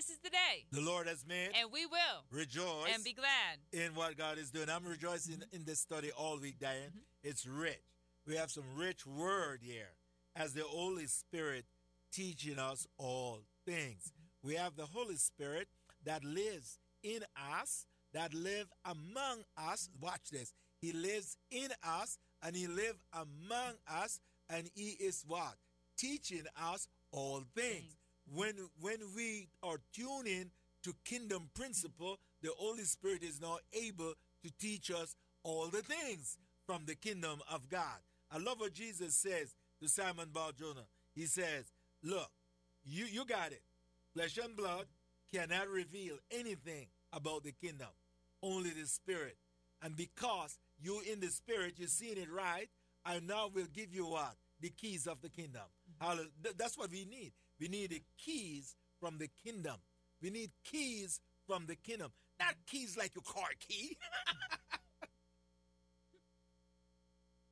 This is the day. The Lord has made. And we will. Rejoice. And be glad. In what God is doing. I'm rejoicing mm-hmm. in this study all week, Diane. Mm-hmm. It's rich. We have some rich word here as the Holy Spirit teaching us all things. Mm-hmm. We have the Holy Spirit that lives in us, that live among us. Watch this. He lives in us and he live among us and he is what? Teaching us all things. When when we are tuning to kingdom principle, the Holy Spirit is now able to teach us all the things from the kingdom of God. I love what Jesus says to Simon Bar Jonah. He says, Look, you, you got it. Flesh and blood cannot reveal anything about the kingdom, only the Spirit. And because you in the Spirit, you're seeing it right, I now will give you what? The keys of the kingdom. Mm-hmm. That's what we need. We need the keys from the kingdom. We need keys from the kingdom. Not keys like your car key.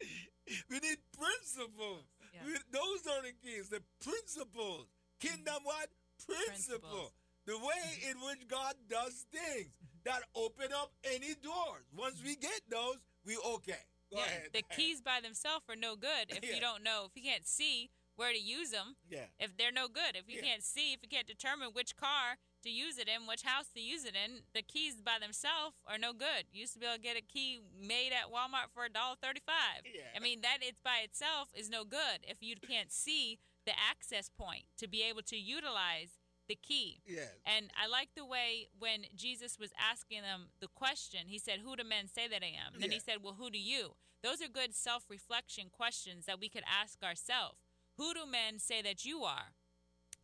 we need principles. Yeah. We, those are the keys. The principles. Kingdom mm-hmm. what? Principle. Principles. The way mm-hmm. in which God does things mm-hmm. that open up any doors. Once we get those, we okay. Go yeah, ahead. The keys by themselves are no good if yeah. you don't know, if you can't see where to use them. Yeah. If they're no good, if you yeah. can't see, if you can't determine which car to use it in, which house to use it in, the keys by themselves are no good. You used to be able to get a key made at Walmart for a dollar thirty-five. Yeah. I mean that it's by itself is no good if you can't see the access point to be able to utilize the key. Yes. And I like the way when Jesus was asking them the question, he said, Who do men say that I am? And then he said, Well, who do you? Those are good self reflection questions that we could ask ourselves. Who do men say that you are?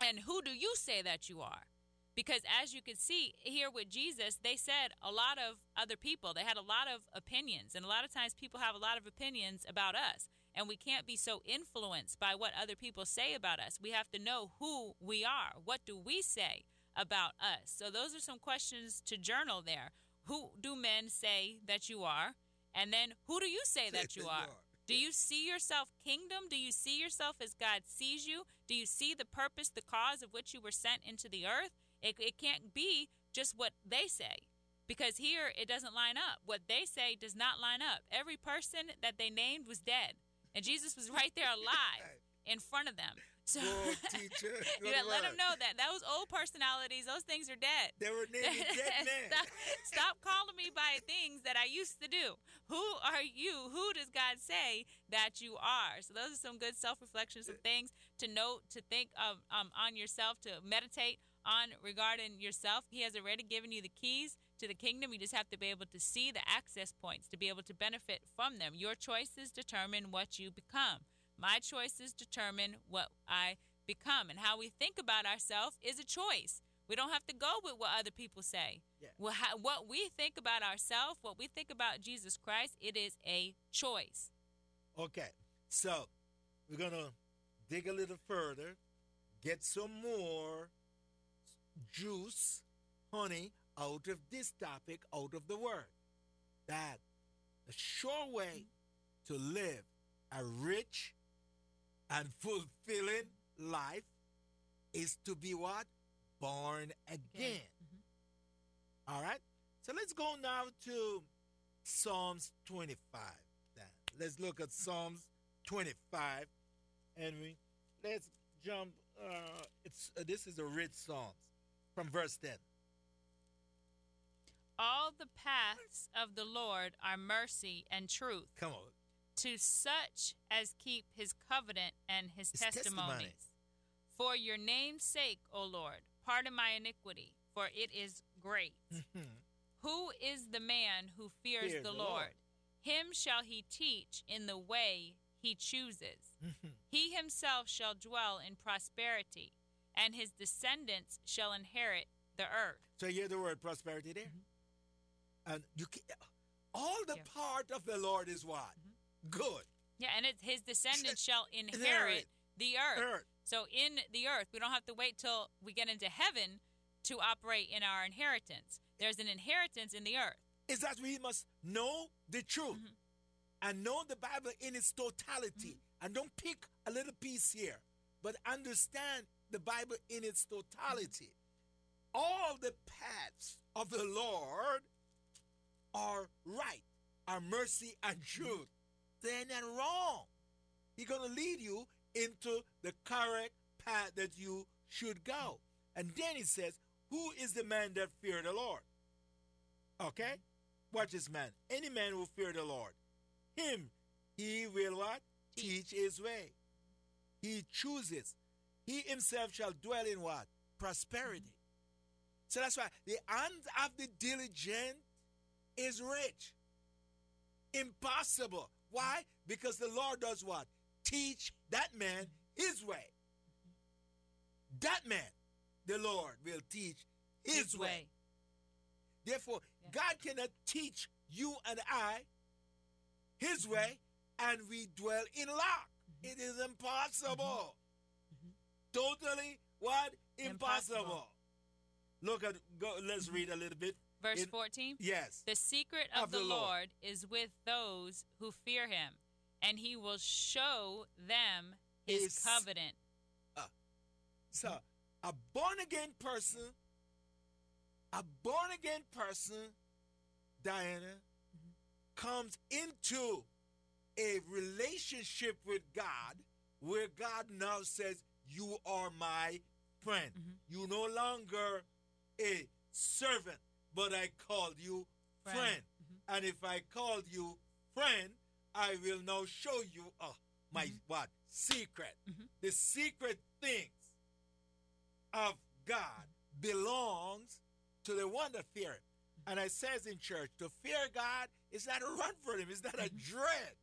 And who do you say that you are? Because as you can see here with Jesus, they said a lot of other people. They had a lot of opinions. And a lot of times people have a lot of opinions about us. And we can't be so influenced by what other people say about us. We have to know who we are. What do we say about us? So those are some questions to journal there. Who do men say that you are? And then who do you say that you are? Do you see yourself kingdom? Do you see yourself as God sees you? Do you see the purpose, the cause of which you were sent into the earth? It, it can't be just what they say because here it doesn't line up. What they say does not line up. Every person that they named was dead, and Jesus was right there alive in front of them. So teacher, you gotta let them know that those old personalities, those things are dead. They were named dead men. stop, stop calling me by things that I used to do. Who are you? Who does God say that you are? So those are some good self reflections, some things to note, to think of um, on yourself, to meditate on regarding yourself. He has already given you the keys to the kingdom. You just have to be able to see the access points to be able to benefit from them. Your choices determine what you become. My choices determine what I become. And how we think about ourselves is a choice. We don't have to go with what other people say. Yeah. Well, how, what we think about ourselves, what we think about Jesus Christ, it is a choice. Okay. So we're going to dig a little further, get some more juice, honey, out of this topic, out of the word. That the sure way to live a rich and fulfilling life is to be what? Born again. Mm-hmm. All right? So let's go now to Psalms 25. Let's look at Psalms 25 and we let's jump uh, it's uh, this is a rich psalms from verse 10 all the paths of the lord are mercy and truth come on to such as keep his covenant and his, his testimonies. Testimony. For your name's sake, O Lord, pardon my iniquity, for it is great. Mm-hmm. Who is the man who fears Fear the, Lord? Lord? Him shall he teach in the way he chooses. Mm-hmm. He himself shall dwell in prosperity, and his descendants shall inherit the earth. So you hear the word prosperity there? Mm-hmm. And you can, all the part of the Lord is what? Good. Yeah, and it's his descendants shall inherit, the earth. Earth. So in the earth, we don't have to wait till we get into heaven to operate in our inheritance. There's an inheritance in the earth. Is that we must know the truth mm-hmm. and know the Bible in its totality. Mm-hmm. And don't pick a little piece here, but understand the Bible in its totality. Mm-hmm. All the paths of the Lord are right, are mercy and truth. They're not wrong. He's going to lead you into the correct path that you should go. And then he says, Who is the man that fear the Lord? Okay? Watch this man. Any man who fear the Lord, him he will what? Teach his way. He chooses. He himself shall dwell in what? Prosperity. So that's why the hand of the diligent is rich. Impossible. Why? Because the Lord does what? Teach that man his way. That man, the Lord, will teach his, way. Therefore, Yeah. God cannot teach you and I his mm-hmm. way and we dwell in lack. Mm-hmm. It is impossible. Mm-hmm. Totally what? Impossible. Impossible. Look at go let's read a little bit. Verse In- 14. Yes. The secret of, Of the, the Lord. Lord. is with those who fear him, and he will show them his His- covenant. Uh, so a born again person, a born again person, Diana, mm-hmm. comes into a relationship with God where God now says, You are my friend. Mm-hmm. You no longer a servant, but I called you friend. Friend. Mm-hmm. And if I called you friend, I will now show you uh, my mm-hmm. what? Secret. Mm-hmm. The secret things of God belongs to the one that fear him. And I says in church, to fear God is not a run for him, it's not a dread.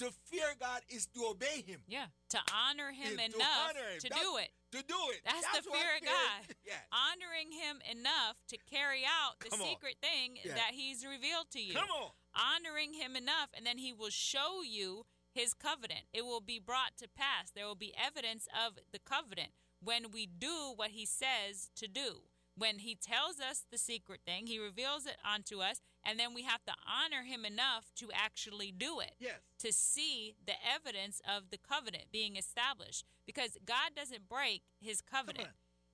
To fear God is to obey him. Yeah. To honor him is to enough honor him. to do it. To do it. That's, the fear of God. Yes. Honoring him enough to carry out the Come on. secret thing Yeah. that he's revealed to you. Come on. Honoring him enough, and then he will show you his covenant. It will be brought to pass. There will be evidence of the covenant when we do what he says to do. When he tells us the secret thing, he reveals it unto us, and then we have to honor him enough to actually do it Yes. to see the evidence of the covenant being established because God doesn't break his covenant.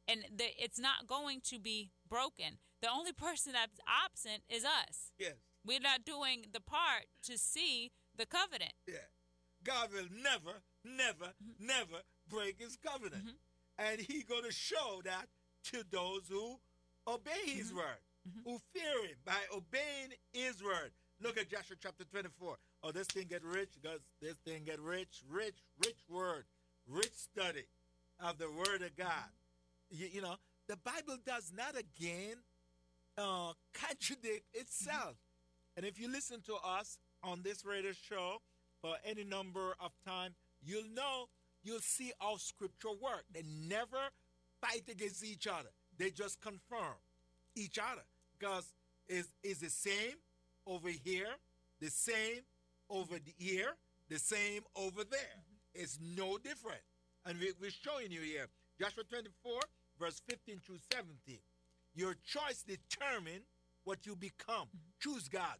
And the, it's not going to be broken. The only person that's absent is us. Yes. We're not doing the part to see the covenant. Yeah. God will never, never, Mm-hmm. never break his covenant. And he going to show that to those who obey Mm-hmm. his word, who fear him by obeying his word. Look at Joshua chapter 24. Oh, this thing get rich. Does this thing get rich? Rich, rich word, rich study of the word of God. You, you know, the Bible does not again uh, contradict itself. And if you listen to us on this radio show for any number of time, you'll know, you'll see how scripture work. They never fight against each other. They just confirm each other. Because it's, it's the same over here, the same over the here, the same over there. It's no different. And we, we're showing you here. Joshua 24, verse 15 through 17. Your choice determine what you become. Mm-hmm. Choose God.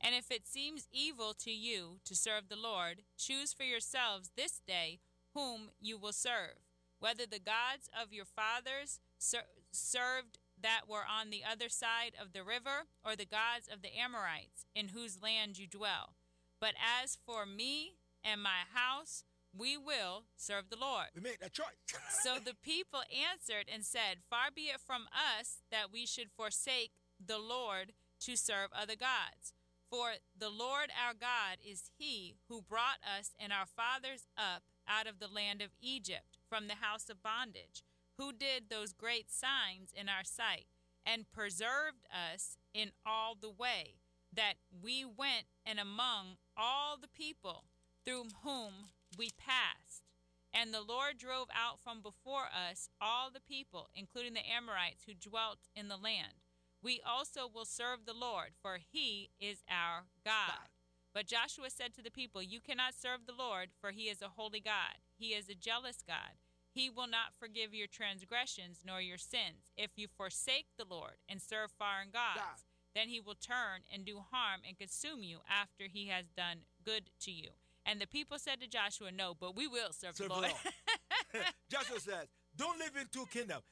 And if it seems evil to you to serve the Lord, choose for yourselves this day whom you will serve, whether the gods of your fathers ser- served that were on the other side of the river, or the gods of the Amorites in whose land you dwell. But as for me and my house, we will serve the Lord. We made that choice. So the people answered and said, Far be it from us that we should forsake the Lord to serve other gods. For the Lord our God is he who brought us and our fathers up out of the land of Egypt from the house of bondage, who did those great signs in our sight, and preserved us in all the way that we went and among all the people through whom we passed. And the Lord drove out from before us all the people, including the Amorites who dwelt in the land. We also will serve the Lord, for he is our God. But Joshua said to the people, You cannot serve the Lord, for he is a holy God. He is a jealous God. He will not forgive your transgressions nor your sins. If you forsake the Lord and serve foreign gods, God. then he will turn and do harm and consume you after he has done good to you. And the people said to Joshua, No, but we will serve, Serve the Lord. Lord. Joshua says, "Don't live in two kingdoms."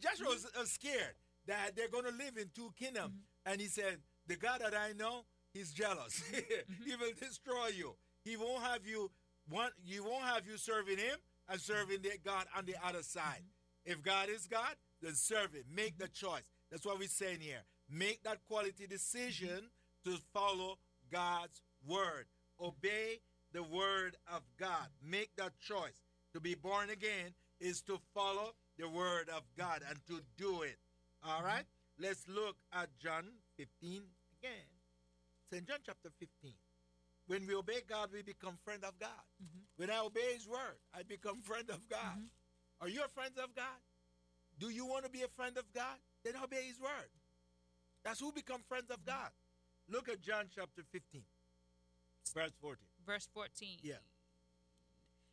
Joshua was uh, scared that they're going to live in two kingdoms, Mm-hmm. and he said, "The God that I know, He's jealous. Mm-hmm. he will destroy you. He won't have you one. You won't have you serving Him and serving the God on the other side. If God is God, then serve it. Make the choice. That's what we're saying here. Make that quality decision to follow God's word. Obey the word of God. Make that choice. To be born again is to follow the word of God and to do it. All right? Let's look at John 15 again. St. John chapter 15. When we obey God, we become friend of God. Mm-hmm. When I obey his word, I become friend of God. Mm-hmm. Are you a friend of God? Do you want to be a friend of God? Then obey his word. That's who become friends of God. Look at John chapter 15, verse 14. Verse 14. Yeah.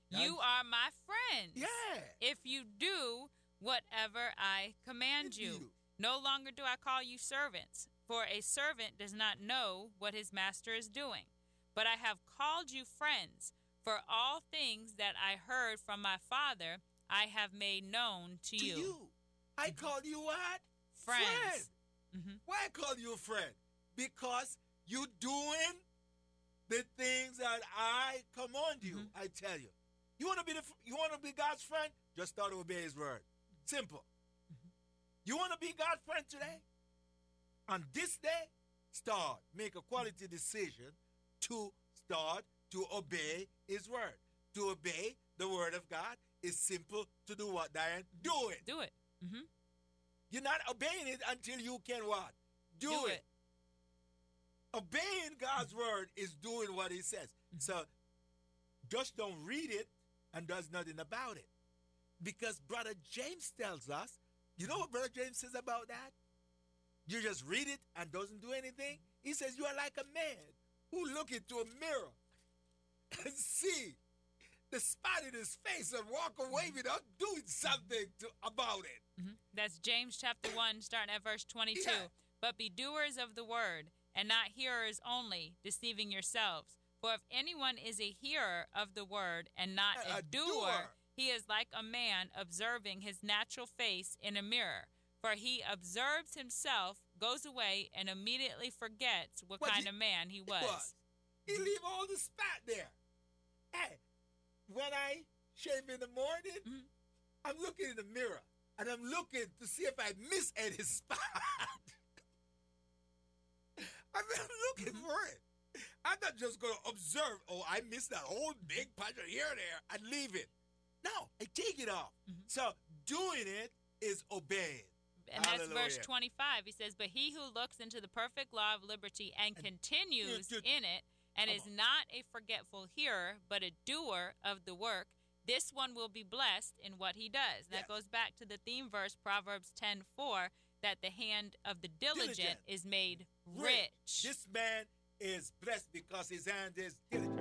You are my friends. Yeah. If you do whatever I command you. you- No longer do I call you servants, for a servant does not know what his master is doing. But I have called you friends, for all things that I heard from my Father I have made known to, To you. you. I call you what? Friends. Friend. Mhm. Why I call you a friend? Because you doing the things that I command you. Mm-hmm. I tell you. You want to be the you want to be God's friend? Just start to obey His word. Simple. Mm-hmm. You want to be God's friend today? On this day, start make a quality decision to start to obey His word. To obey the word of God is simple to do what, Diane? Do it. Do it. hmm You're not obeying it until you can what? Do, Do it. it. Obeying God's word is doing what He says. So just don't read it and does nothing about it. Because Brother James tells us, you know what Brother James says about that? You just read it and doesn't do anything. He says you are like a man who look into a mirror and see the spot in his face and walk away without doing something to, about it. Mhm. That's James chapter 1, starting at verse 22. Yeah. But be doers of the word, and not hearers only, deceiving yourselves. For if anyone is a hearer of the word and not A- a, a doer, doer. he is like a man observing his natural face in a mirror. For he observes himself, goes away, and immediately forgets what What kind he- of man he was. was. He leave all the spot there. Hey, when I shave in the morning, Mhm. I'm looking in the mirror and I'm looking to see if I miss any spot. I'm looking Mm-hmm. for it. I'm not just going to observe, oh, I missed that whole big patch of hair there and leave it. No, I take it off. Mm-hmm. So doing it is obeying. And that's verse 25. He says, But he who looks into the perfect law of liberty and, continues you- in it, and is on. not a forgetful hearer, but a doer of the work, this one will be blessed in what he does. And Yes. That goes back to the theme verse, Proverbs 10 4, that the hand of the diligent, Diligent. is made rich. This man is blessed because his hand is diligent.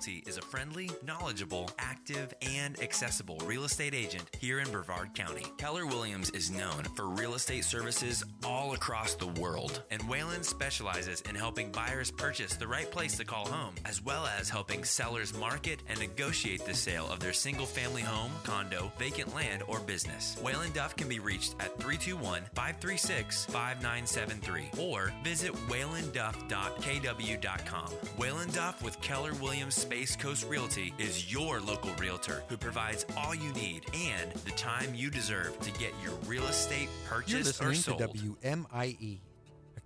Realty is a friendly, knowledgeable, active, and accessible real estate agent here in Brevard County. Keller Williams is known for real estate services all across the world, and Waylon specializes in helping buyers purchase the right place to call home, as well as helping sellers market and negotiate the sale of their single family home, condo, vacant land, or business. Waylon Duff can be reached at 321 536 5973 or visit waylonduff.kw.com. Waylon Duff with Keller Williams Space Coast Realty is your local realtor who provides all you need and the time you deserve to get your real estate purchased or sold. to WMIE,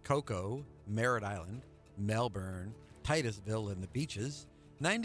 Cocoa, Merritt Island, Melbourne, Titusville and the beaches, 91